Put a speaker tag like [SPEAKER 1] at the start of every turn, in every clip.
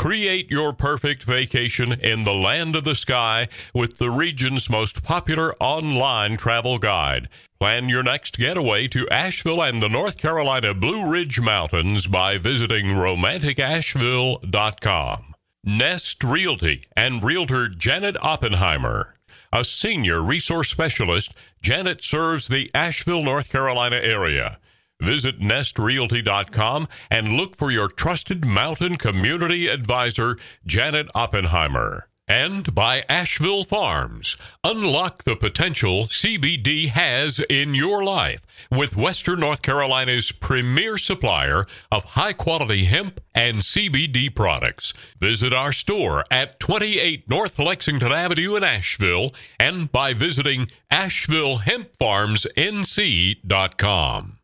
[SPEAKER 1] Create your perfect vacation in the land of the sky with the region's most popular online travel guide. Plan your next getaway to Asheville and the North Carolina Blue Ridge Mountains by visiting romanticasheville.com. Nest Realty and Realtor Janet Oppenheimer. A senior resource specialist, Janet serves the Asheville, North Carolina area. Visit nestrealty.com and look for your trusted mountain community advisor, Janet Oppenheimer. And by Asheville Farms. Unlock the potential CBD has in your life with Western North Carolina's premier supplier of high quality hemp and CBD products. Visit our store at 28 North Lexington Avenue in Asheville and by visiting AshevilleHempFarmsNC.com.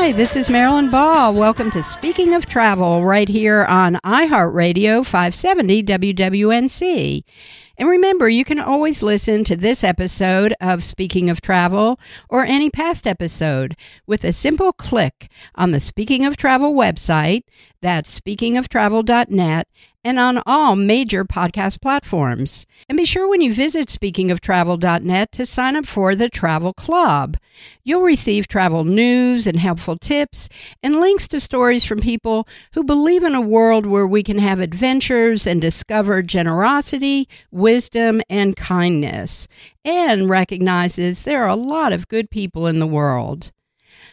[SPEAKER 2] Hi, this is Marilyn Ball. Welcome to Speaking of Travel right here on iHeartRadio 570 WWNC. And remember, you can always listen to this episode of Speaking of Travel or any past episode with a simple click on the Speaking of Travel website. That's speakingoftravel.net and on all major podcast platforms. And be sure when you visit speakingoftravel.net to sign up for the Travel Club. You'll receive travel news and helpful tips and links to stories from people who believe in a world where we can have adventures and discover generosity, wisdom, and kindness, and recognizes there are a lot of good people in the world.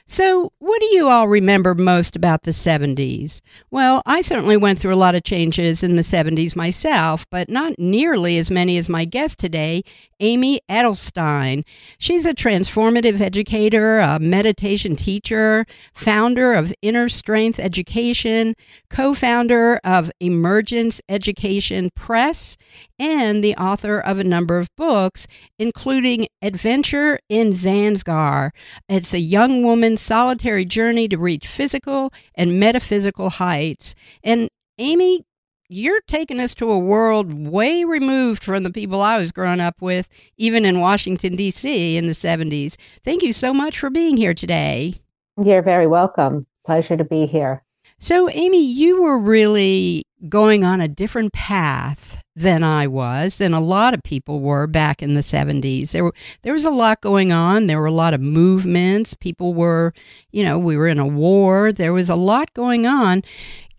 [SPEAKER 2] So, what do you all remember most about the 70s? Well, I certainly went through a lot of changes in the 70s myself, but not nearly as many as my guest today, Amy Edelstein. She's a transformative educator, a meditation teacher, founder of Inner Strength Education, co founder of Emergence Education Press, and the author of a number of books, including Adventure in Zanskar. It's a young solitary journey to reach physical and metaphysical heights. And Amy, you're taking us to a world way removed from the people I was growing up with, even in Washington, D.C. in the 70s. Thank you so much for being here today.
[SPEAKER 3] You're very welcome. Pleasure to be here.
[SPEAKER 2] So, Amy, you were really going on a different path than I was, and a lot of people were back in the 70s. There, were, there was a lot going on. There were a lot of movements. People were, you know, we were in a war. There was a lot going on.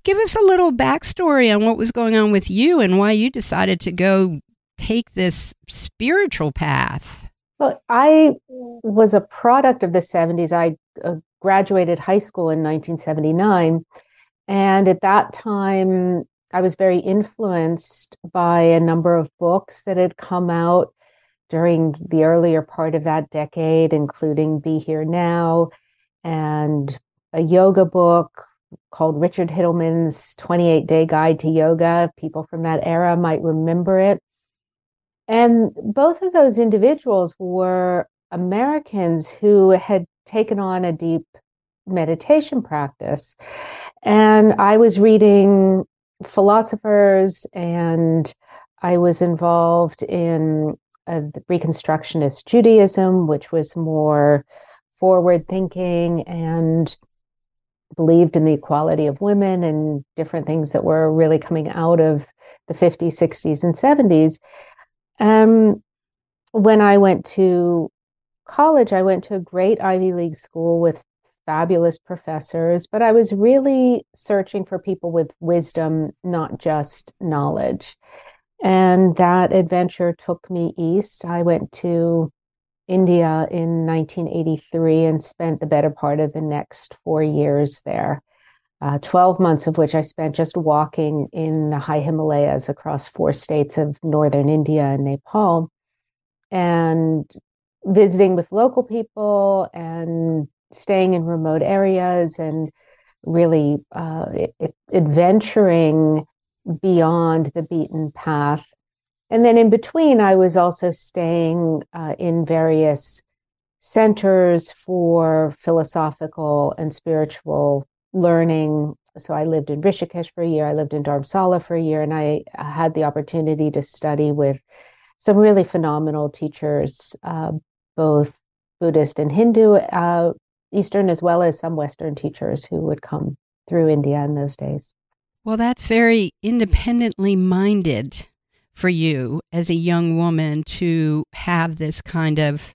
[SPEAKER 2] Give us a little backstory on what was going on with you and why you decided to go take this spiritual path.
[SPEAKER 3] Well, I was a product of the 70s. I uh, graduated high school in 1979. And at that time, I was very influenced by a number of books that had come out during the earlier part of that decade, including Be Here Now and a yoga book called Richard Hittleman's 28 Day Guide to Yoga. People from that era might remember it. And both of those individuals were Americans who had taken on a deep meditation practice. And I was reading philosophers and I was involved in uh, Reconstructionist Judaism, which was more forward thinking and believed in the equality of women and different things that were really coming out of the 50s, 60s, and 70s. Um, when I went to college, I went to a great Ivy League school with fabulous professors, but I was really searching for people with wisdom, not just knowledge. And that adventure took me east. I went to India in 1983 and spent the better part of the next four years there. Uh, 12 months of which I spent just walking in the high Himalayas across four states of northern India and Nepal and visiting with local people and staying in remote areas and really uh, adventuring beyond the beaten path. And then in between, I was also staying uh, in various centers for philosophical and spiritual learning. So I lived in Rishikesh for a year, I lived in Dharamsala for a year, and I had the opportunity to study with some really phenomenal teachers, uh, both Buddhist and Hindu, uh, Eastern, as well as some Western teachers who would come through India in those days.
[SPEAKER 2] Well, that's very independently minded for you as a young woman to have this kind of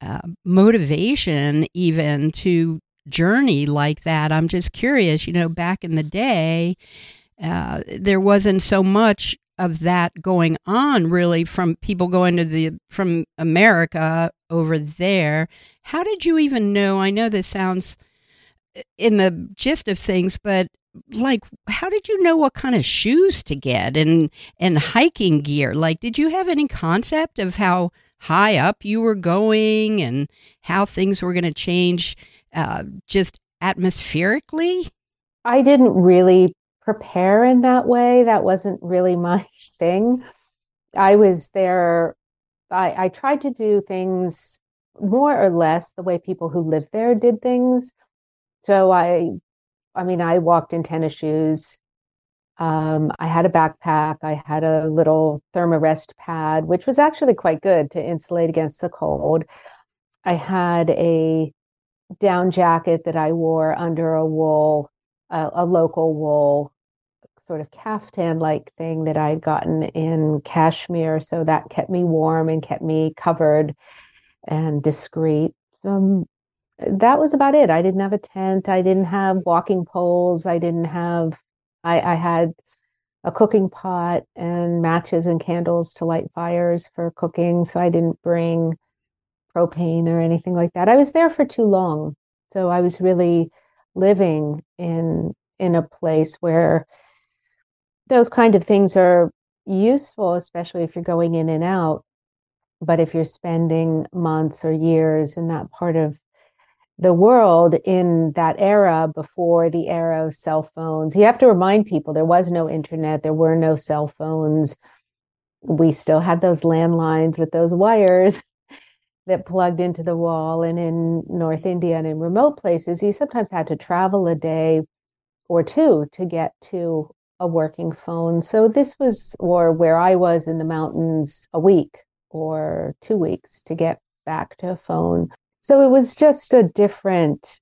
[SPEAKER 2] uh, motivation, even to journey like that. I'm just curious, you know, back in the day, uh, there wasn't so much of that going on really from people going to the from America over there. How did you even know? I know this sounds in the gist of things, but like how did you know what kind of shoes to get and and hiking gear? Like did you have any concept of how high up you were going and how things were going to change uh, just atmospherically?
[SPEAKER 3] I didn't really prepare in that way. That wasn't really my thing. I was there, I, I tried to do things more or less the way people who lived there did things. So I, I mean, I walked in tennis shoes. Um, I had a backpack. I had a little thermarest pad, which was actually quite good to insulate against the cold. I had a down jacket that I wore under a wool, a, local wool sort of caftan like thing that I'd gotten in Kashmir. So that kept me warm and kept me covered and discreet. Um, that was about it. I didn't have a tent. I didn't have walking poles. I didn't have, I, I had a cooking pot and matches and candles to light fires for cooking. So I didn't bring propane or anything like that. I was there for too long. So I was really living in in a place where those kind of things are useful, especially if you're going in and out. But if you're spending months or years in that part of the world in that era before the era of cell phones, you have to remind people there was no internet, there were no cell phones. We still had those landlines with those wires that plugged into the wall. And in North India and in remote places, you sometimes had to travel a day or two to get to a working phone. So this was, or where I was in the mountains, a week or two weeks to get back to a phone. So it was just a different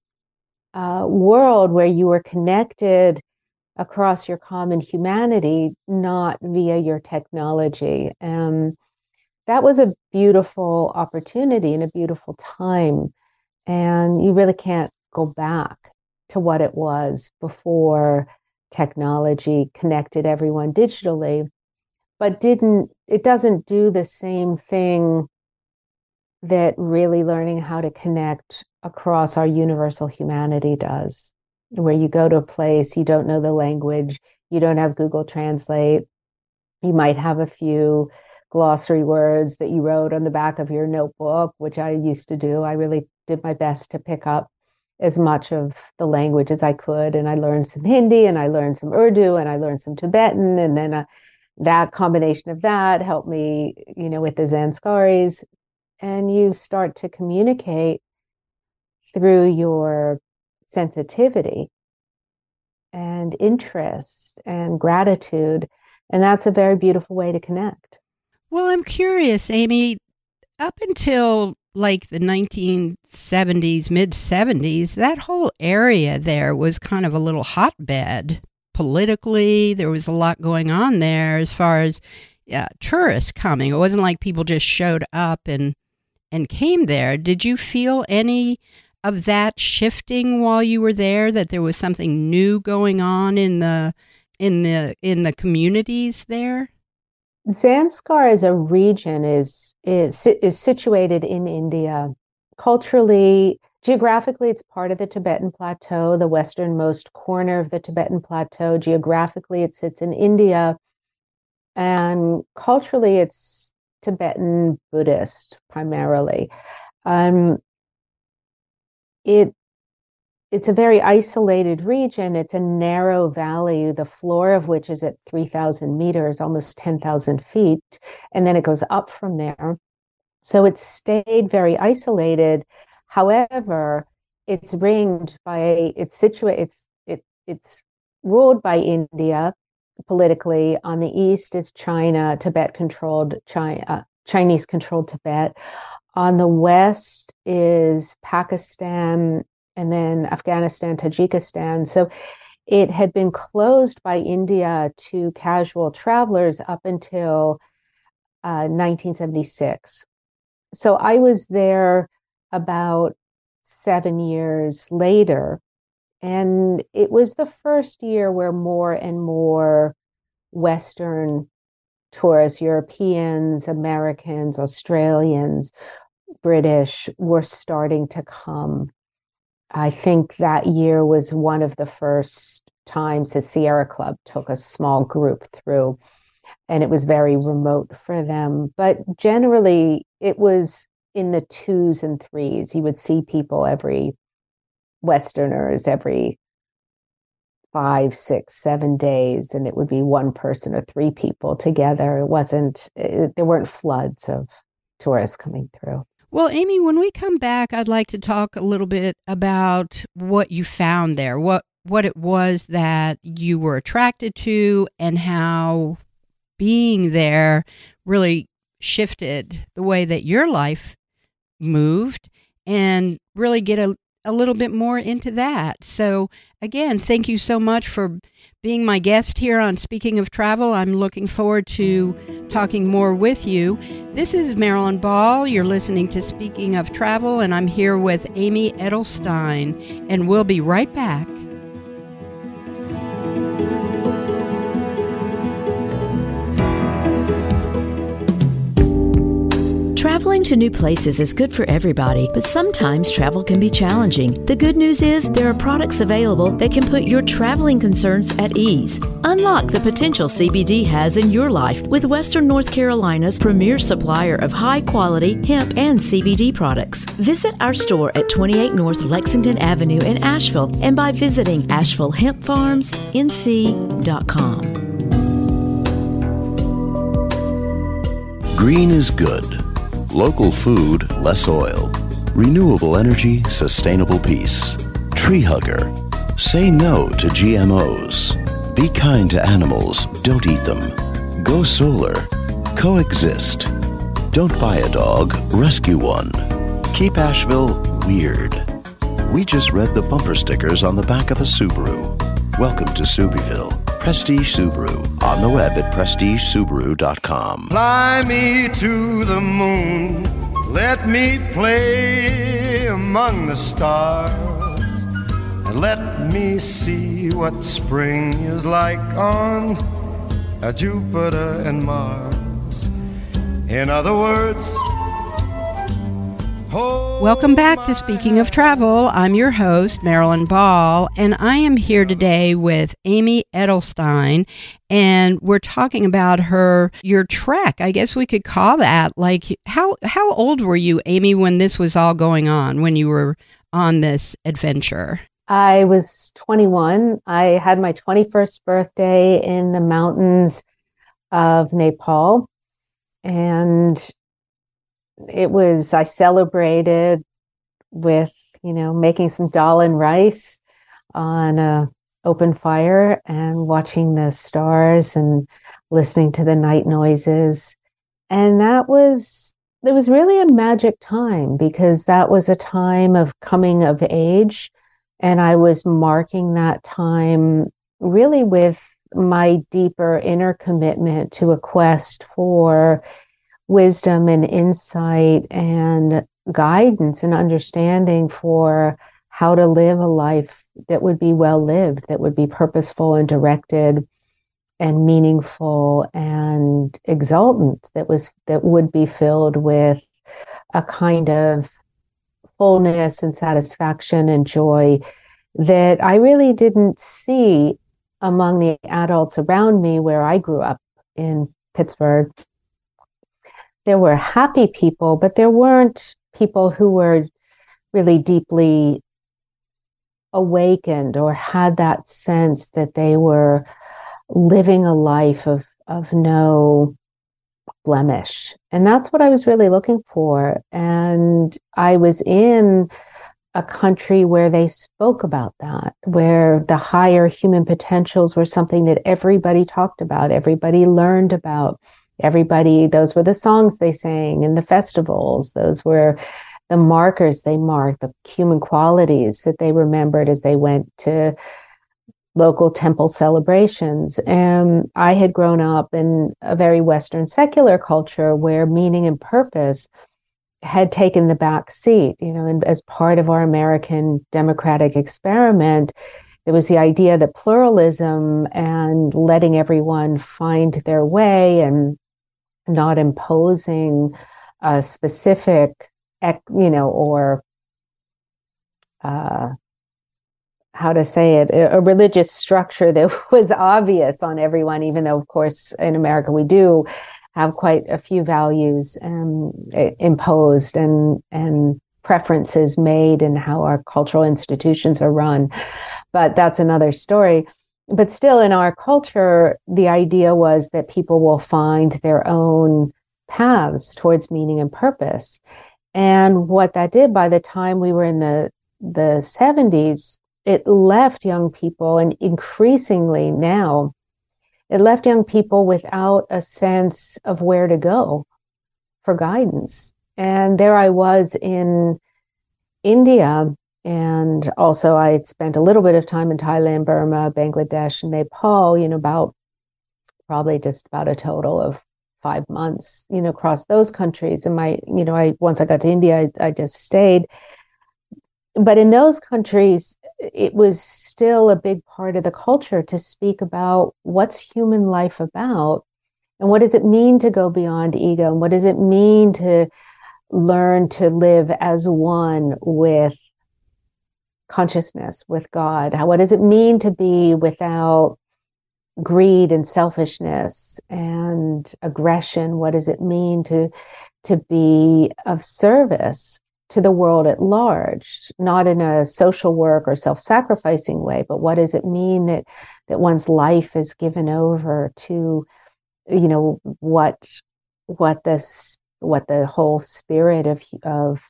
[SPEAKER 3] uh, world where you were connected across your common humanity, not via your technology. Um, that was a beautiful opportunity and a beautiful time. And you really can't go back to what it was before technology connected everyone digitally, but didn't, it doesn't do the same thing that really learning how to connect across our universal humanity does. Where you go to a place, you don't know the language, you don't have Google Translate, you might have a few glossary words that you wrote on the back of your notebook, which I used to do. I really did my best to pick up as much of the language as I could. And I learned some Hindi and I learned some Urdu and I learned some Tibetan. And then uh, that combination of that helped me, you know, with the Zanskaris. And you start to communicate through your sensitivity and interest and gratitude. And that's a very beautiful way to connect.
[SPEAKER 2] Well, I'm curious, Amy, up until like the 1970s, mid 70s, that whole area there was kind of a little hotbed politically. There was a lot going on there as far as uh, tourists coming. It wasn't like people just showed up and and came there. Did you feel any of that shifting while you were there that there was something new going on in the in the in the communities there
[SPEAKER 3] Zanskar as a region is is is situated in India culturally geographically it's part of the Tibetan plateau the westernmost corner of the Tibetan plateau geographically it sits in India and culturally it's Tibetan Buddhist primarily um, it it's a very isolated region. It's a narrow valley, the floor of which is at 3,000 meters, almost 10,000 feet, and then it goes up from there. So it's stayed very isolated. However, it's ringed by it's situated it's it, it's ruled by India politically. On the east is China, Tibet controlled China, uh, Chinese controlled Tibet. On the west is Pakistan and then Afghanistan, Tajikistan. So it had been closed by India to casual travelers up until uh, 1976. So I was there about seven years later. And it was the first year where more and more Western tourists, Europeans, Americans, Australians, British were starting to come. I think that year was one of the first times the Sierra Club took a small group through, and it was very remote for them. But generally, it was in the twos and threes. You would see people every Westerners every five, six, seven days, and it would be one person or three people together. It wasn't, it, there weren't floods of tourists coming through.
[SPEAKER 2] Well, Amy, when we come back, I'd like to talk a little bit about what you found there, what what it was that you were attracted to, and how being there really shifted the way that your life moved, and really get a a little bit more into that. So, again, thank you so much for being my guest here on Speaking of Travel. I'm looking forward to talking more with you. This is Marilyn Ball. You're listening to Speaking of Travel, and I'm here with Amy Edelstein, and we'll be right back.
[SPEAKER 4] Traveling to new places is good for everybody, but sometimes travel can be challenging. The good news is there are products available that can put your traveling concerns at ease. Unlock the potential CBD has in your life with Western North Carolina's premier supplier of high quality hemp and CBD products. Visit our store at 28 North Lexington Avenue in Asheville and by visiting AshevilleHempFarmsNC.com.
[SPEAKER 5] Green is good Local food, less oil. Renewable energy, sustainable peace. Tree hugger. Say no to GMOs. Be kind to animals, don't eat them. Go solar. Coexist. Don't buy a dog, rescue one. Keep Asheville weird. We just read the bumper stickers on the back of a Subaru. Welcome to Subieville. Prestige Subaru. On the web at prestigesubaru.com.
[SPEAKER 6] Fly me to the moon. Let me play among the stars. And let me see what spring is like on Jupiter and Mars. In other words,
[SPEAKER 2] Welcome back to Speaking of Travel. I'm your host, Marilyn Ball, and I am here today with Amy Edelstein, and we're talking about her your trek. I guess we could call that like how how old were you, Amy, when this was all going on, when you were on this adventure?
[SPEAKER 3] I was 21. I had my 21st birthday in the mountains of Nepal. And it was I celebrated with you know making some dal and rice on a open fire and watching the stars and listening to the night noises. And that was it was really a magic time because that was a time of coming of age. And I was marking that time really with my deeper inner commitment to a quest for wisdom and insight and guidance and understanding for how to live a life that would be well lived, that would be purposeful and directed and meaningful and exultant, that was that would be filled with a kind of fullness and satisfaction and joy that I really didn't see among the adults around me where I grew up in Pittsburgh. There were happy people, but there weren't people who were really deeply awakened or had that sense that they were living a life of of no blemish. And that's what i was really looking for. And i was in a country where they spoke about that where the higher human potentials were something that everybody talked about everybody learned about everybody those were the songs they sang in the festivals those were the markers they marked the human qualities that they remembered as they went to local temple celebrations. And I had grown up in a very Western secular culture where meaning and purpose had taken the back seat, you know, and as part of our American democratic experiment, there was the idea that pluralism and letting everyone find their way and not imposing a specific, you know, or uh, how to say it a religious structure that was obvious on everyone even though of course in america we do have quite a few values um, imposed and and preferences made in how our cultural institutions are run. But that's another story but still in our culture the idea was that people will find their own paths towards meaning and purpose and what that did by the time we were in the the 70s it left young people, and increasingly now, it left young people without a sense of where to go for guidance. And there I was in India. And also, I spent a little bit of time in Thailand, Burma, Bangladesh, and Nepal, you know, about probably just about a total of five months, you know, across those countries. And my, you know, I, once I got to India, I, I just stayed but in those countries, it was still a big part of the culture to speak about what's human life about and what does it mean to go beyond ego and what does it mean to learn to live as one with consciousness with god. How, what does it mean to be without greed and selfishness and aggression? What does it mean to to be of service to the world at large, not in a social work or self-sacrificing way, but what does it mean that that one's life is given over to, you know, what what this what the whole spirit of of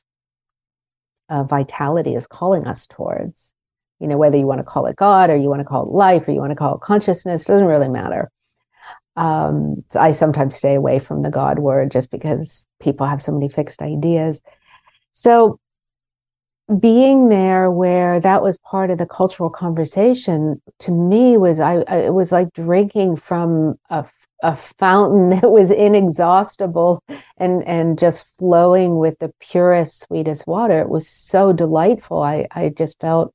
[SPEAKER 3] of vitality is calling us towards. You know, whether you want to call it God or you want to call it life or you want to call it consciousness, doesn't really matter. Um, so I sometimes stay away from the God word just because people have so many fixed ideas. So being there where that was part of the cultural conversation to me was I, I it was like drinking from a a fountain that was inexhaustible and and just flowing with the purest sweetest water. It was so delightful. I i just felt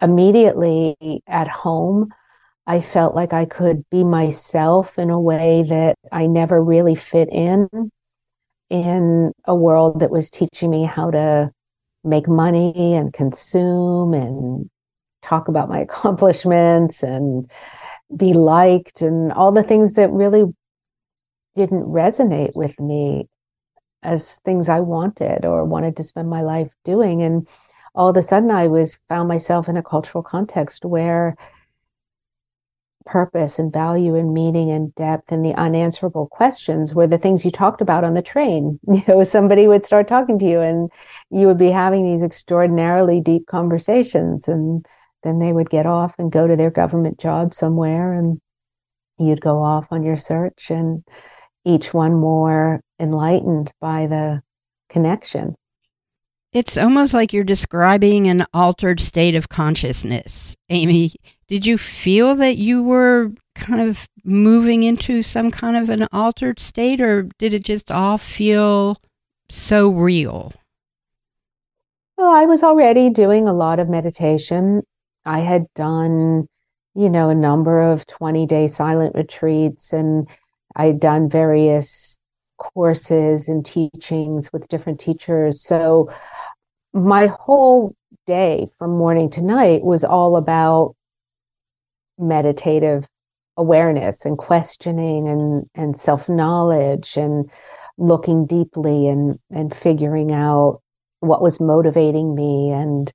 [SPEAKER 3] immediately at home. I felt like i could be myself in a way that i never really fit in in a world that was teaching me how to make money and consume and talk about my accomplishments and be liked and all the things that really didn't resonate with me as things I wanted or wanted to spend my life doing. And all of a sudden I was found myself in a cultural context where purpose and value and meaning and depth and the unanswerable questions were the things you talked about on the train. You know, somebody would start talking to you and you would be having these extraordinarily deep conversations and then they would get off and go to their government job somewhere and you'd go off on your search and each one more enlightened by the connection.
[SPEAKER 2] It's almost like you're describing an altered state of consciousness, Amy. Did you feel that you were kind of moving into some kind of an altered state, or did it just all feel so real?
[SPEAKER 3] Well, I was already doing a lot of meditation. I had done, you know, a number of 20 day silent retreats and I'd done various courses and teachings with different teachers. So my whole day from morning to night was all about meditative awareness and questioning and, and self knowledge and looking deeply and, and figuring out what was motivating me and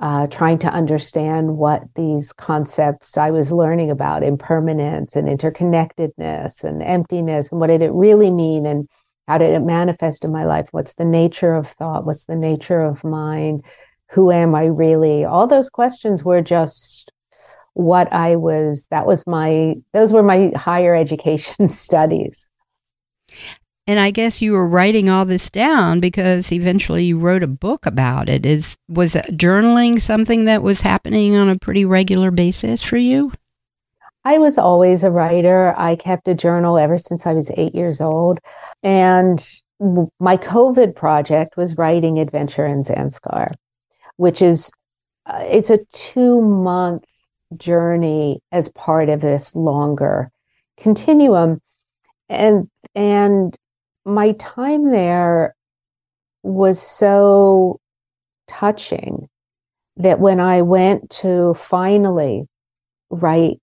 [SPEAKER 3] uh, trying to understand what these concepts I was learning about impermanence and interconnectedness and emptiness and what did it really mean and how did it manifest in my life? What's the nature of thought? What's the nature of mind? Who am I really? All those questions were just what I was, that was my, those were my higher education studies.
[SPEAKER 2] And I guess you were writing all this down because eventually you wrote a book about it. Is was journaling something that was happening on a pretty regular basis for you?
[SPEAKER 3] I was always a writer. I kept a journal ever since I was 8 years old. And my COVID project was writing Adventure in Zanskar, which is uh, it's a 2 month journey as part of this longer continuum and and my time there was so touching that when I went to finally write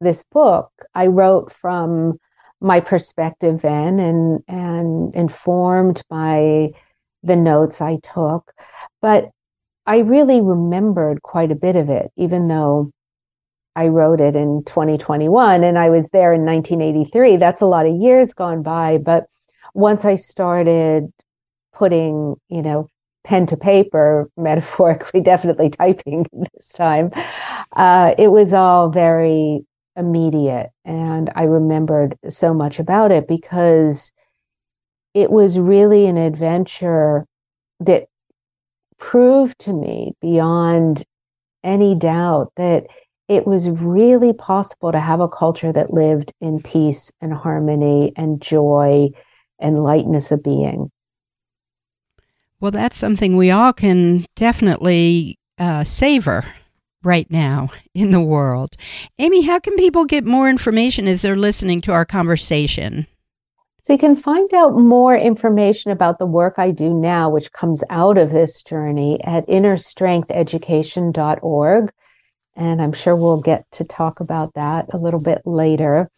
[SPEAKER 3] this book, I wrote from my perspective then and and informed by the notes I took. But I really remembered quite a bit of it, even though I wrote it in 2021 and I was there in 1983. That's a lot of years gone by, but once I started putting, you know, pen to paper, metaphorically, definitely typing this time, uh, it was all very immediate. And I remembered so much about it because it was really an adventure that proved to me beyond any doubt that it was really possible to have a culture that lived in peace and harmony and joy and lightness of being.
[SPEAKER 2] Well, that's something we all can definitely uh, savor right now in the world. Amy, how can people get more information as they're listening to our conversation?
[SPEAKER 3] So you can find out more information about the work I do now, which comes out of this journey at innerstrengtheducation.org. And I'm sure we'll get to talk about that a little bit later.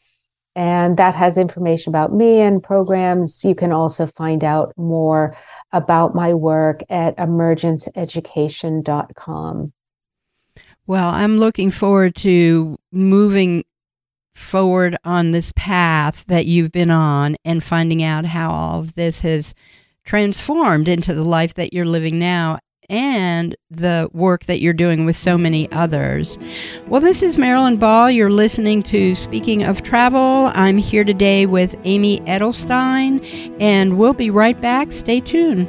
[SPEAKER 3] And that has information about me and programs. You can also find out more about my work at emergenceeducation.com.
[SPEAKER 2] Well, I'm looking forward to moving forward on this path that you've been on and finding out how all of this has transformed into the life that you're living now and the work that you're doing with so many others. Well, this is Marilyn Ball. You're listening to Speaking of Travel. I'm here today with Amy Edelstein, and we'll be right back. Stay tuned.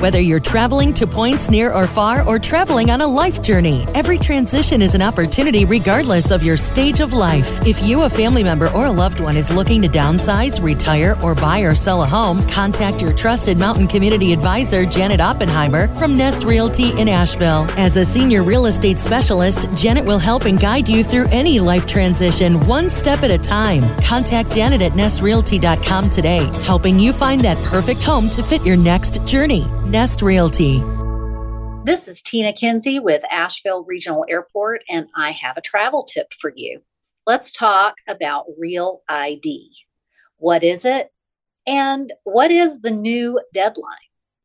[SPEAKER 7] Whether you're traveling to points near or far or traveling on a life journey, every transition is an opportunity regardless of your stage of life. If you, a family member, or a loved one is looking to downsize, retire, or buy or sell a home, contact your trusted mountain community advisor, Janet Oppenheimer from Nest Realty in Asheville. As a senior real estate specialist, Janet will help and guide you through any life transition one step at a time. Contact Janet at nestrealty.com today, helping you find that perfect home to fit your next journey. Nest Realty.
[SPEAKER 8] This is Tina Kinsey with Asheville Regional Airport, and I have a travel tip for you. Let's talk about Real ID. What is it? And what is the new deadline?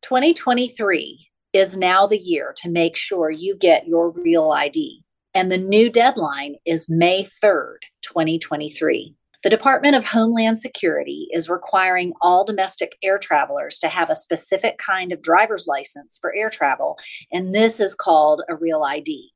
[SPEAKER 8] 2023 is now the year to make sure you get your Real ID. And the new deadline is May 3rd, 2023. The Department of Homeland Security is requiring all domestic air travelers to have a specific kind of driver's license for air travel, and this is called a Real ID.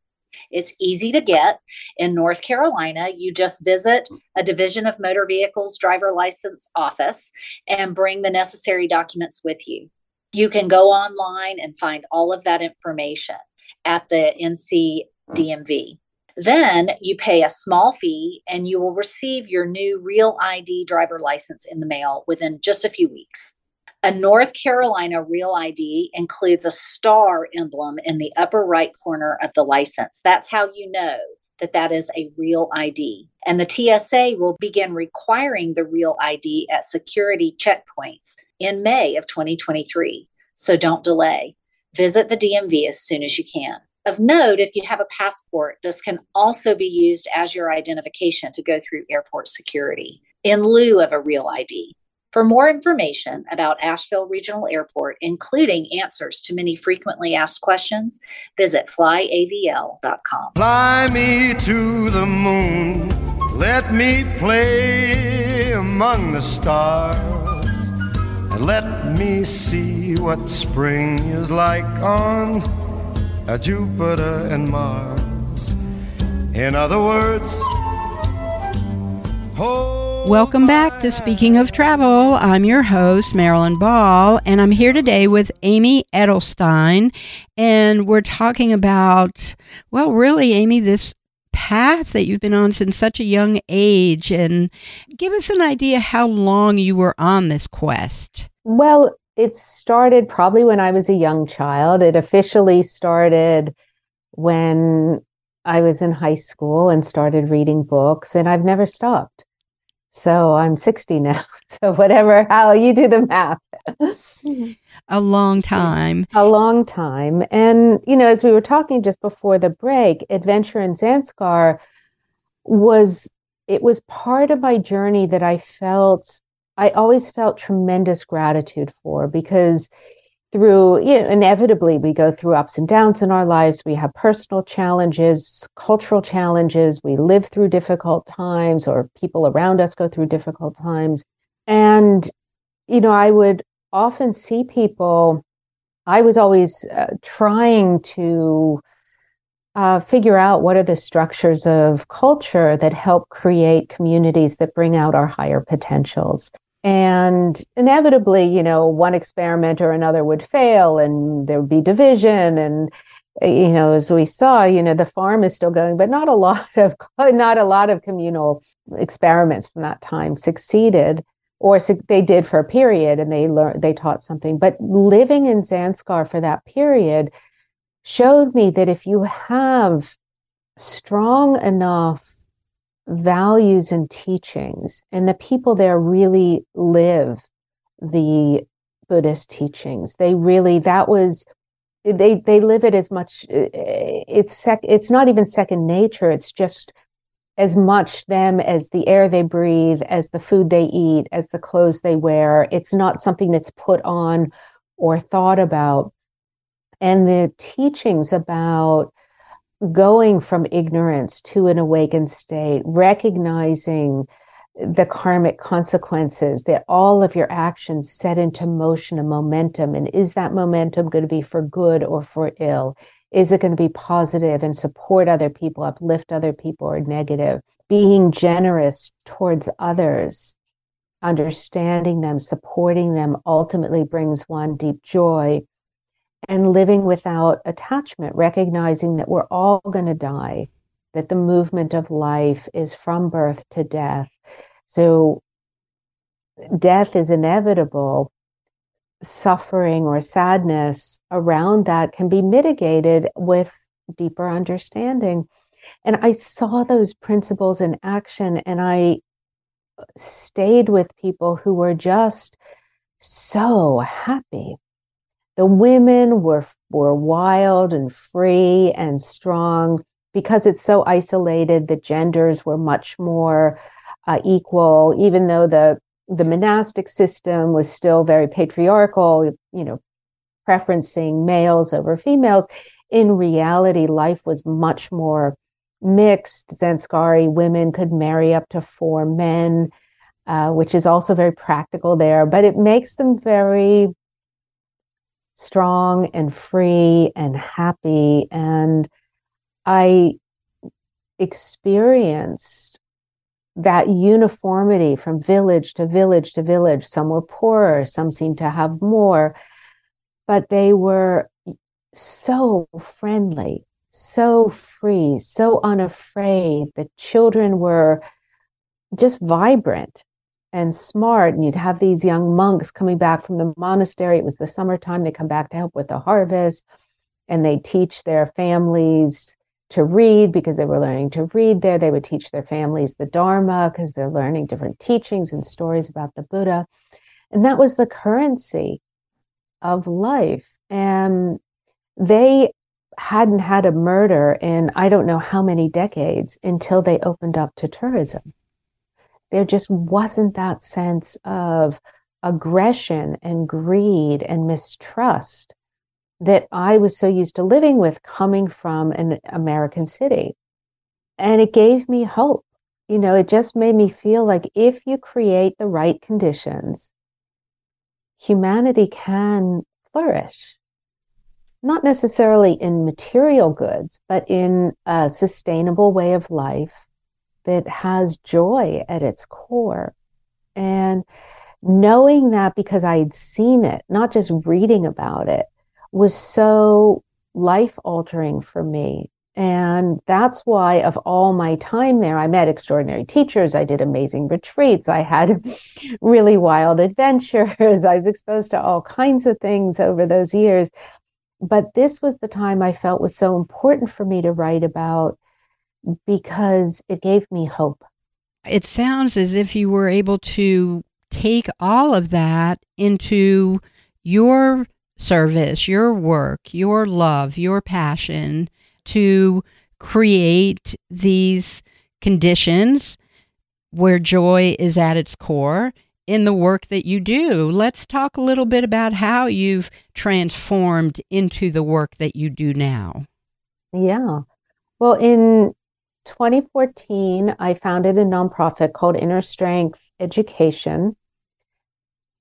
[SPEAKER 8] It's easy to get. In North Carolina, you just visit a Division of Motor Vehicles driver license office and bring the necessary documents with you. You can go online and find all of that information at the NC DMV. Then you pay a small fee and you will receive your new Real ID driver license in the mail within just a few weeks. A North Carolina Real ID includes a star emblem in the upper right corner of the license. That's how you know that that is a real ID. And the TSA will begin requiring the real ID at security checkpoints in May of 2023. So don't delay. Visit the DMV as soon as you can. Of note, if you have a passport, this can also be used as your identification to go through airport security in lieu of a real ID. For more information about Asheville Regional Airport, including answers to many frequently asked questions, visit flyavl.com.
[SPEAKER 6] Fly me to the moon, let me play among the stars, and let me see what spring is like on Jupiter and Mars. In other words,
[SPEAKER 2] Welcome back to Speaking of Travel. I'm your host, Marilyn Ball, and I'm here today with Amy Edelstein. And we're talking about, well, really, Amy, this path that you've been on since such a young age. And give us an idea how long you were on this quest.
[SPEAKER 3] Well, it started probably when I was a young child. It officially started when I was in high school and started reading books, and I've never stopped. So I'm 60 now. So whatever, how you do the math.
[SPEAKER 2] a long time.
[SPEAKER 3] A long time. And, you know, as we were talking just before the break, Adventure in Zanskar was, it was part of my journey that I felt, I always felt tremendous gratitude for because through you know, inevitably we go through ups and downs in our lives. We have personal challenges cultural challenges. We live through difficult times or people around us go through difficult times. And you know i would often see people i was always uh, trying to uh, figure out what are the structures of culture that help create communities that bring out our higher potentials. And inevitably you know one experiment or another would fail and there would be division. And you know as we saw you know the farm is still going but not a lot of not a lot of communal experiments from that time succeeded or they did for a period and they learned they taught something. But living in zanskar for that period showed me that if you have strong enough values and teachings, and the people there really live the Buddhist teachings. They really that was they they live it as much. Uh, it's sec. It's not even second nature. It's just as much them as the air they breathe, as the food they eat, as the clothes they wear. It's not something that's put on or thought about. And the teachings about going from ignorance to an awakened state, recognizing the karmic consequences that all of your actions set into motion a momentum. And is that momentum going to be for good or for ill? Is it going to be positive and support other people, uplift other people, or negative? Being generous towards others, understanding them, supporting them ultimately brings one deep joy and living without attachment, recognizing that we're all going to die, that the movement of life is from birth to death. So death is inevitable. Suffering or sadness around that can be mitigated with deeper understanding. And I saw those principles in action and I stayed with people who were just so happy the women were were wild and free and strong because it's so isolated. The genders were much more uh, equal even though the the monastic system was still very patriarchal you know preferencing males over females. In reality life was much more mixed. Zanskari women could marry up to four men uh, which is also very practical there but it makes them very strong and free and happy. And I experienced that uniformity from village to village to village. Some were poorer, some seemed to have more, but they were so friendly. so free, so unafraid. The children were just vibrant and smart. And you'd have these young monks coming back from the monastery. It was the summertime. They come back to help with the harvest and they teach their families to read because they were learning to read there. They would teach their families the Dharma because they're learning different teachings and stories about the Buddha. And that was the currency of life. And they hadn't had a murder in I don't know how many decades until they opened up to tourism. There just wasn't that sense of aggression and greed and mistrust that I was so used to living with coming from an American city. And it gave me hope. You know, it just made me feel like if you create the right conditions, humanity can flourish. Not necessarily in material goods, but in a sustainable way of life that has joy at its core. And knowing that because I'd seen it, not just reading about it, was so life altering for me. And that's why, of all my time there, I met extraordinary teachers. I did amazing retreats. I had really wild adventures. I was exposed to all kinds of things over those years. But this was the time I felt was so important for me to write about because it gave me hope.
[SPEAKER 2] It sounds as if you were able to take all of that into your service, your work, your love, your passion to create these conditions where joy is at its core in the work that you do. Let's talk a little bit about how you've transformed into the work that you do now.
[SPEAKER 3] Yeah. Well, in 2014, I founded a nonprofit called Inner Strength Education.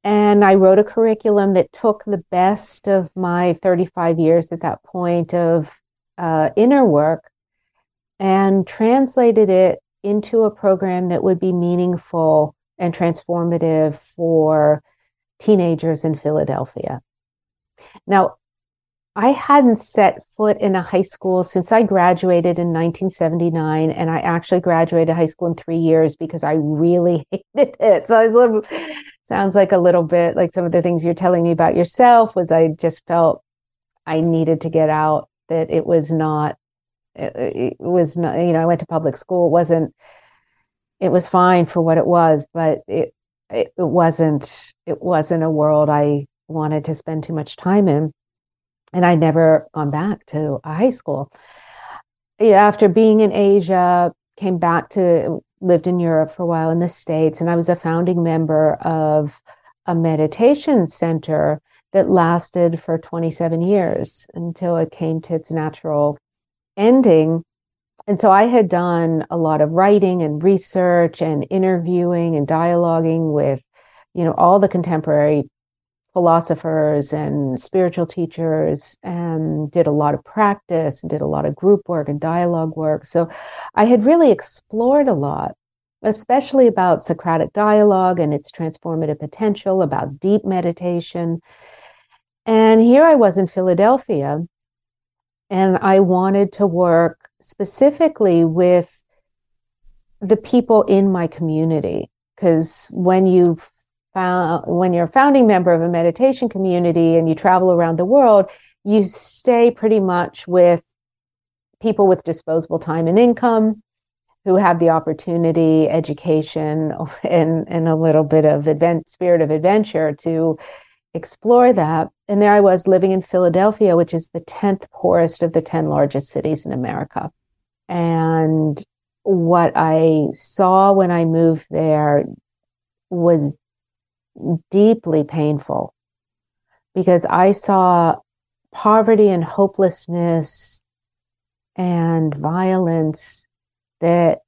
[SPEAKER 3] And I wrote a curriculum that took the best of my 35 years at that point of uh, inner work and translated it into a program that would be meaningful and transformative for teenagers in Philadelphia. Now, I hadn't set foot in a high school since I graduated in 1979, and I actually graduated high school in three years because I really hated it. So I was a little sounds like a little bit like some of the things you're telling me about yourself. Was I just felt I needed to get out that it was not it, it was not you know I went to public school. It wasn't it was fine for what it was, but it it, it wasn't it wasn't a world I wanted to spend too much time in and I'd never gone back to a high school. After being in Asia, came back to lived in Europe for a while in the States, and I was a founding member of a meditation center that lasted for 27 years until it came to its natural ending. And so I had done a lot of writing and research and interviewing and dialoguing with, you know, all the contemporary philosophers and spiritual teachers and did a lot of practice and did a lot of group work and dialogue work. So I had really explored a lot, especially about Socratic dialogue and its transformative potential, about deep meditation. And here I was in Philadelphia, and I wanted to work specifically with the people in my community. Because when you found, when you're a founding member of a meditation community and you travel around the world, you stay pretty much with people with disposable time and income who have the opportunity, education, and, and a little bit of advent, spirit of adventure to explore that. And there I was living in Philadelphia, which is the 10th poorest of the 10 largest cities in America. And what I saw when I moved there was deeply painful because I saw poverty and hopelessness and violence that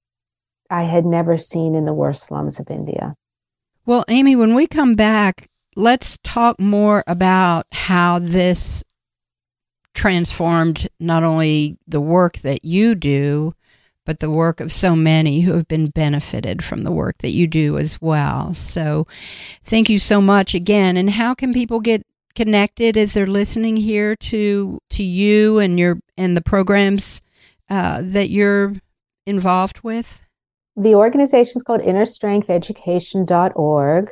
[SPEAKER 3] I had never seen in the worst slums of India.
[SPEAKER 2] Well, Amy, when we come back, let's talk more about how this transformed not only the work that you do, but the work of so many who have been benefited from the work that you do as well. So thank you so much again. And how can people get connected as they're listening here to to you and your and the programs uh, that you're involved with?
[SPEAKER 3] The organization is called innerstrengtheducation.org.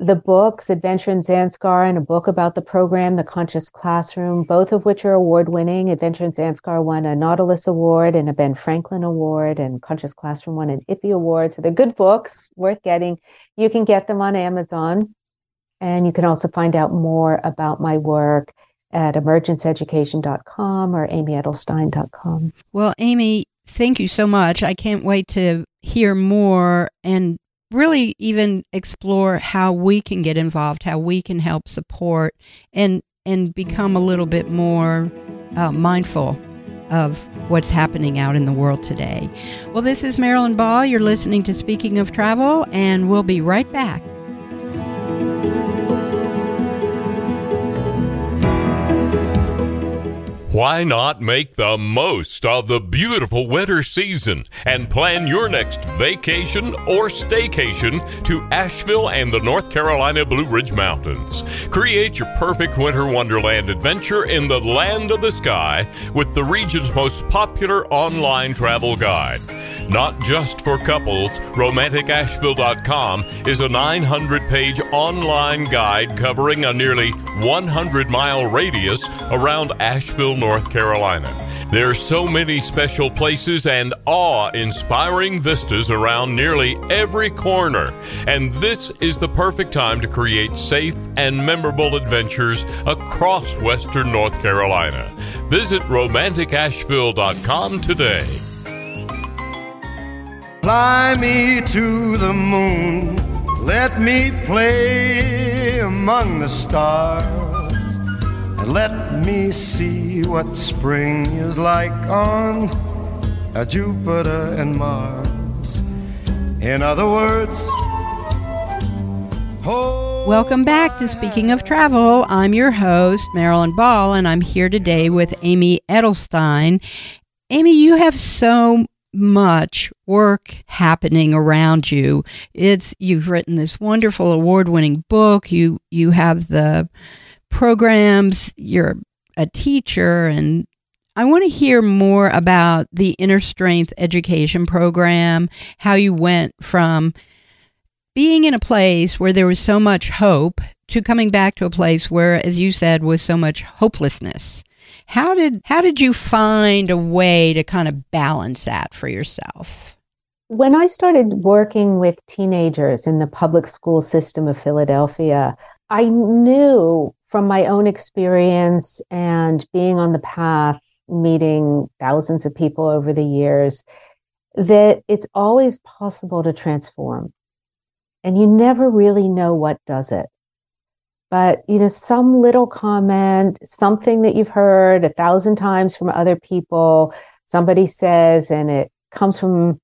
[SPEAKER 3] The books, Adventure in Zanskar and a book about the program, The Conscious Classroom, both of which are award winning. Adventure in Zanskar won a Nautilus Award and a Ben Franklin Award, and Conscious Classroom won an IPPY Award. So they're good books, worth getting. You can get them on Amazon. And you can also find out more about my work at emergenceeducation.com or amyedelstein.com.
[SPEAKER 2] Well, Amy, thank you so much. I can't wait to hear more and really even explore how we can get involved, how we can help support and and become a little bit more uh, mindful of what's happening out in the world today. Well, this is Marilyn Ball. You're listening to Speaking of Travel, and we'll be right back.
[SPEAKER 1] Why not make the most of the beautiful winter season and plan your next vacation or staycation to Asheville and the North Carolina Blue Ridge Mountains? Create your perfect winter wonderland adventure in the land of the sky with the region's most popular online travel guide. Not just for couples, RomanticAsheville.com is a 900 page online guide covering a nearly 100 mile radius around Asheville, North Carolina. There are so many special places and awe inspiring vistas around nearly every corner, and this is the perfect time to create safe and memorable adventures across Western North Carolina. Visit romanticasheville.com today.
[SPEAKER 6] Fly me to the moon, let me play among the stars, let me see what spring is like on a Jupiter and Mars. In other words,
[SPEAKER 2] Welcome back to Speaking of Travel. I'm your host, Marilyn Ball, and I'm here today with Amy Edelstein. Amy, you have so much work happening around you. It's you've written this wonderful award-winning book. You you have the programs, you're a teacher and I want to hear more about the Inner Strength Education Program, how you went from being in a place where there was so much hope to coming back to a place where, as you said, was so much hopelessness. How did how did you find a way to kind of balance that for yourself?
[SPEAKER 3] When I started working with teenagers in the public school system of Philadelphia, I knew from my own experience and being on the path, meeting thousands of people over the years, that it's always possible to transform. And you never really know what does it but you know some little comment something that you've heard a thousand times from other people somebody says and it comes from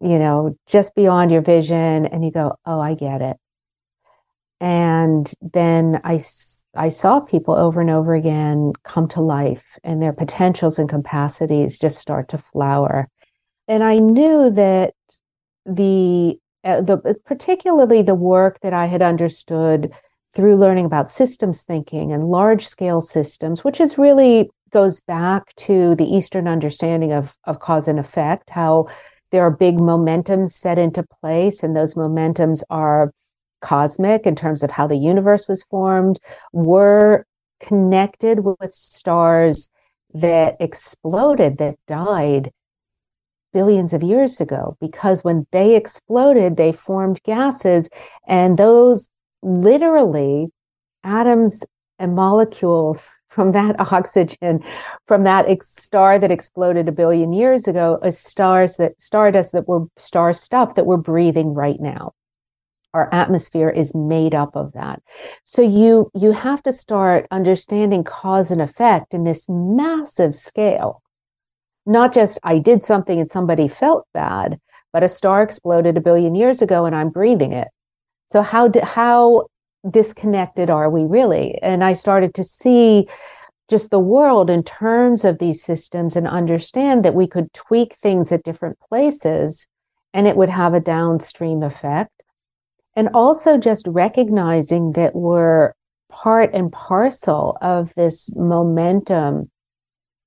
[SPEAKER 3] you know just beyond your vision and you go oh i get it and then i i saw people over and over again come to life and their potentials and capacities just start to flower. And i knew that the uh, the particularly the work that i had understood through learning about systems thinking and large scale systems, which is really goes back to the Eastern understanding of, of cause and effect, how there are big momentums set into place, and those momentums are cosmic in terms of how the universe was formed. We're connected with stars that exploded, that died billions of years ago, because when they exploded, they formed gases, and those literally atoms and molecules from that oxygen from that ex- star that exploded a billion years ago as stars that stardust that were star stuff that we're breathing right now our atmosphere is made up of that so you you have to start understanding cause and effect in this massive scale not just i did something and somebody felt bad but a star exploded a billion years ago and i'm breathing it so how how disconnected are we really? And I started to see just the world in terms of these systems and understand that we could tweak things at different places and it would have a downstream effect. And also just recognizing that we're part and parcel of this momentum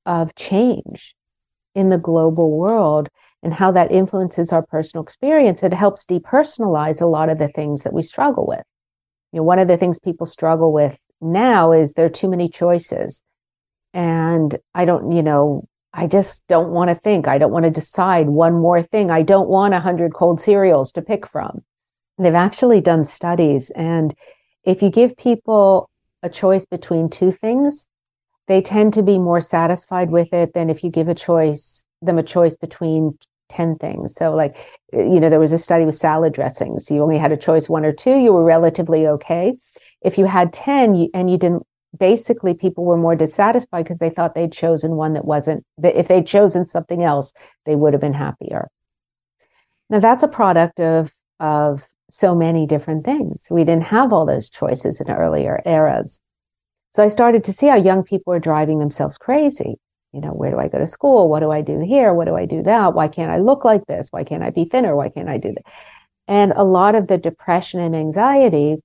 [SPEAKER 3] of change in the global world and how that influences our personal experience. It helps depersonalize a lot of the things that we struggle with. You know, one of the things people struggle with now is there are too many choices. And I don't, you know, I just don't want to think. I don't want to decide one more thing. I don't want a hundred cold cereals to pick from. They've actually done studies. And if you give people a choice between two things, they tend to be more satisfied with it than if you give a choice, them a choice between 10 things. So, like, you know, there was a study with salad dressings. You only had a choice one or two, you were relatively okay. If you had 10 you, and you didn't, basically, people were more dissatisfied because they thought they'd chosen one that wasn't, that if they'd chosen something else, they would have been happier. Now, that's a product of, of so many different things. We didn't have all those choices in earlier eras. So I started to see how young people are driving themselves crazy you know, where do I go to school? What do I do here? What do I do that? Why can't I look like this? Why can't I be thinner? Why can't I do that? And a lot of the depression and anxiety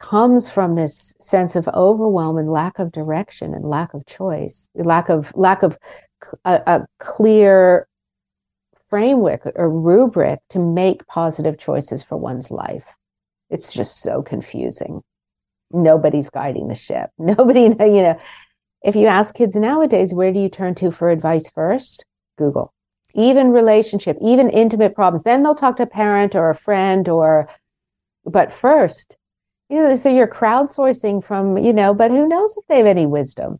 [SPEAKER 3] comes from this sense of overwhelm and lack of direction and lack of choice, lack of lack of a, a clear framework or rubric to make positive choices for one's life. It's just so confusing. Nobody's guiding the ship. Nobody, you know, if you ask kids nowadays, where do you turn to for advice first? Google. Even relationship, even intimate problems. Then they'll talk to a parent or a friend or, but first, you know, so you're crowdsourcing from, you know, but who knows if they have any wisdom?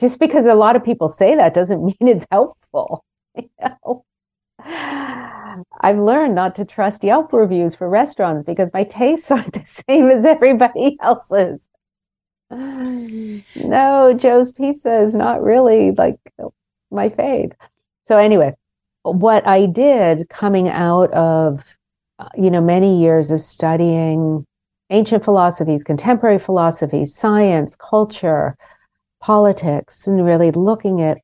[SPEAKER 3] Just because a lot of people say that doesn't mean it's helpful. You know? I've learned not to trust Yelp reviews for restaurants because my tastes aren't the same as everybody else's no, Joe's Pizza is not really like my fave. So anyway, what I did coming out of uh, you know many years of studying ancient philosophies, contemporary philosophies, science, culture, politics, and really looking at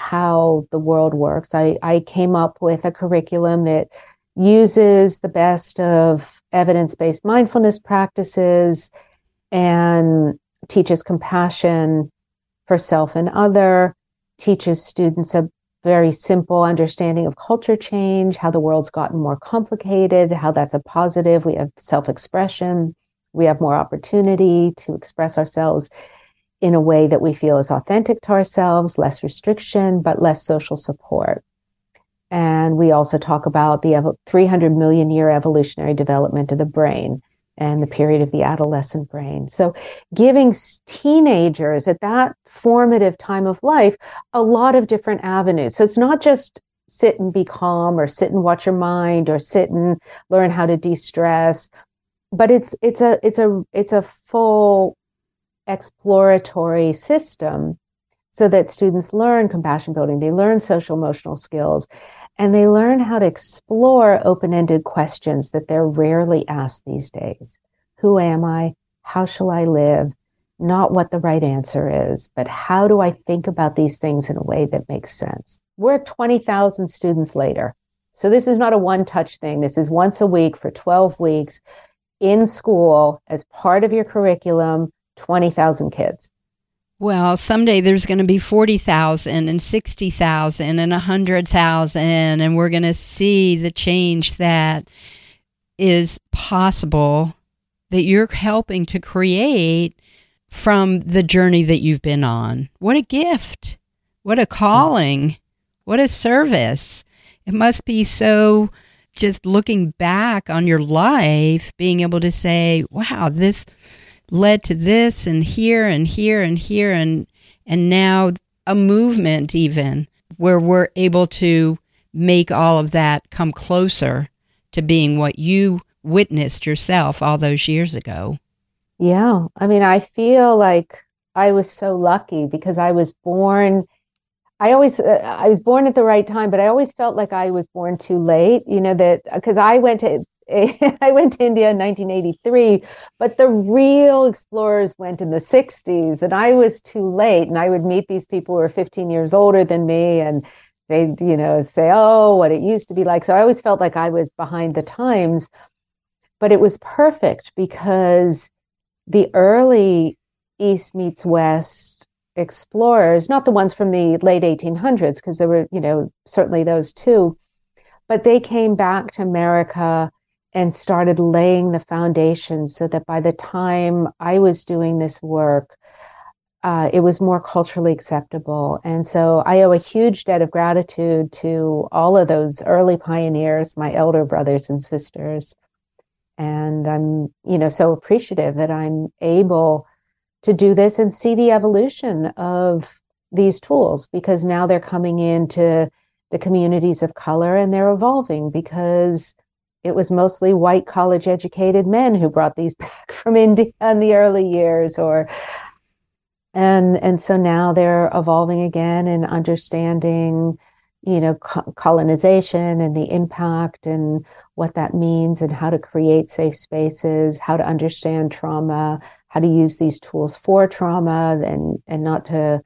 [SPEAKER 3] how the world works, I, I came up with a curriculum that uses the best of evidence based mindfulness practices and teaches compassion for self and other, teaches students a very simple understanding of culture change, how the world's gotten more complicated, how that's a positive. We have self expression, we have more opportunity to express ourselves in a way that we feel is authentic to ourselves, less restriction, but less social support. And we also talk about the 300 million year evolutionary development of the brain and the period of the adolescent brain. So, giving teenagers at that formative time of life a lot of different avenues. So, it's not just sit and be calm or sit and watch your mind or sit and learn how to de-stress but it's it's a it's a it's a full exploratory system so that students learn compassion building they learn social emotional skills and they learn how to explore open ended questions that they're rarely asked these days. Who am I? How shall I live? Not what the right answer is, but how do I think about these things in a way that makes sense? We're 20,000 students later. So this is not a one touch thing. This is once a week for 12 weeks in school as part of your curriculum, 20,000 kids.
[SPEAKER 2] Well, someday there's going to be 40,000 and 60,000 and 100,000, and we're going to see the change that is possible that you're helping to create from the journey that you've been on. What a gift! What a calling! What a service! It must be so just looking back on your life, being able to say, wow, this led to this and here and here and here and and now a movement even where we're able to make all of that come closer to being what you witnessed yourself all those years ago.
[SPEAKER 3] Yeah. I mean, I feel like I was so lucky because I was born I always uh, I was born at the right time, but I always felt like I was born too late, you know that because I went to I went to India in 1983, but the real explorers went in the 60s, and I was too late. And I would meet these people who were 15 years older than me, and they'd, you know, say, "Oh, what it used to be like." So I always felt like I was behind the times, but it was perfect because the early East meets West explorers, not the ones from the late 1800s, because there were, you know, certainly those too, but they came back to America and started laying the foundation so that by the time I was doing this work, uh, it was more culturally acceptable. And so I owe a huge debt of gratitude to all of those early pioneers, my elder brothers and sisters. And I'm, you know, so appreciative that I'm able to do this and see the evolution of these tools because now they're coming into the communities of color and they're evolving because it was mostly white college educated men who brought these back from India in the early years or and and so now they're evolving again and understanding you know co- colonization and the impact and what that means and how to create safe spaces how to understand trauma how to use these tools for trauma and and not to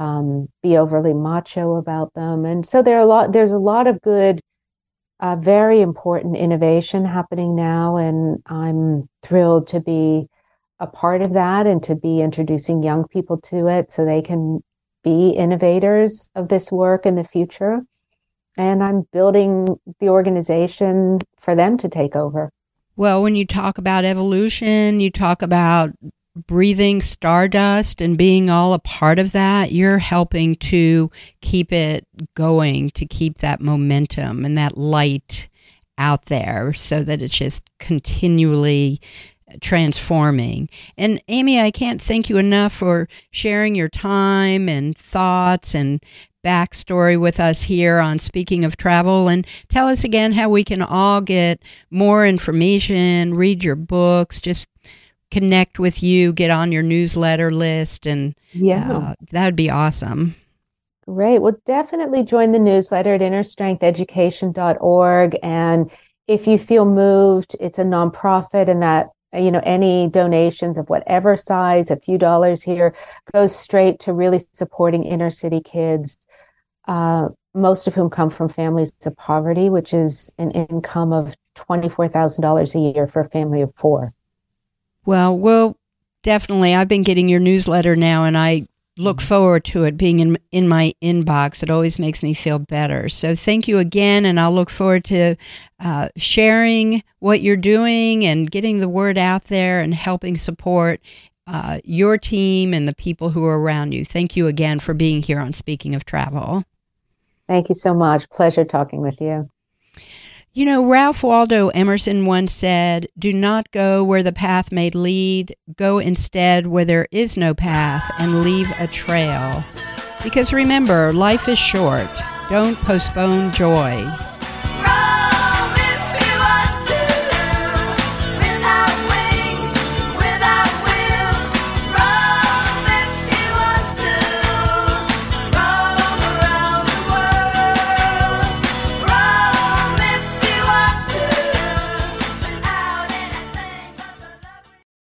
[SPEAKER 3] um, be overly macho about them. And so there are a lot there's a lot of good uh, very important innovation happening now and i'm thrilled to be a part of that and to be introducing young people to it so they can be innovators of this work in the future. And I'm building the organization for them to take over.
[SPEAKER 2] Well, when you talk about evolution, you talk about breathing stardust and being all a part of that, you're helping to keep it going, to keep that momentum and that light out there so that it's just continually transforming. And Amy, I can't thank you enough for sharing your time and thoughts and backstory with us here on Speaking of Travel. And tell us again how we can all get more information, read your books, just connect with you, get on your newsletter list, and yeah, uh, that would be awesome.
[SPEAKER 3] Great. Well, definitely join the newsletter at innerstrengtheducation.org. And if you feel moved, it's a nonprofit, and that you know any donations of whatever size a few dollars here goes straight to really supporting inner city kids uh, most of whom come from families of poverty which is an income of $24000 a year for a family of four
[SPEAKER 2] well well definitely i've been getting your newsletter now and i look forward to it being in in my inbox. It always makes me feel better. So thank you again, and I'll look forward to uh, sharing what you're doing and getting the word out there and helping support uh, your team and the people who are around you. Thank you again for being here on Speaking of Travel.
[SPEAKER 3] Thank you so much. Pleasure talking with you.
[SPEAKER 2] You know, Ralph Waldo Emerson once said, Do not go where the path may lead, go instead where there is no path and leave a trail. Because remember, life is short. Don't postpone joy.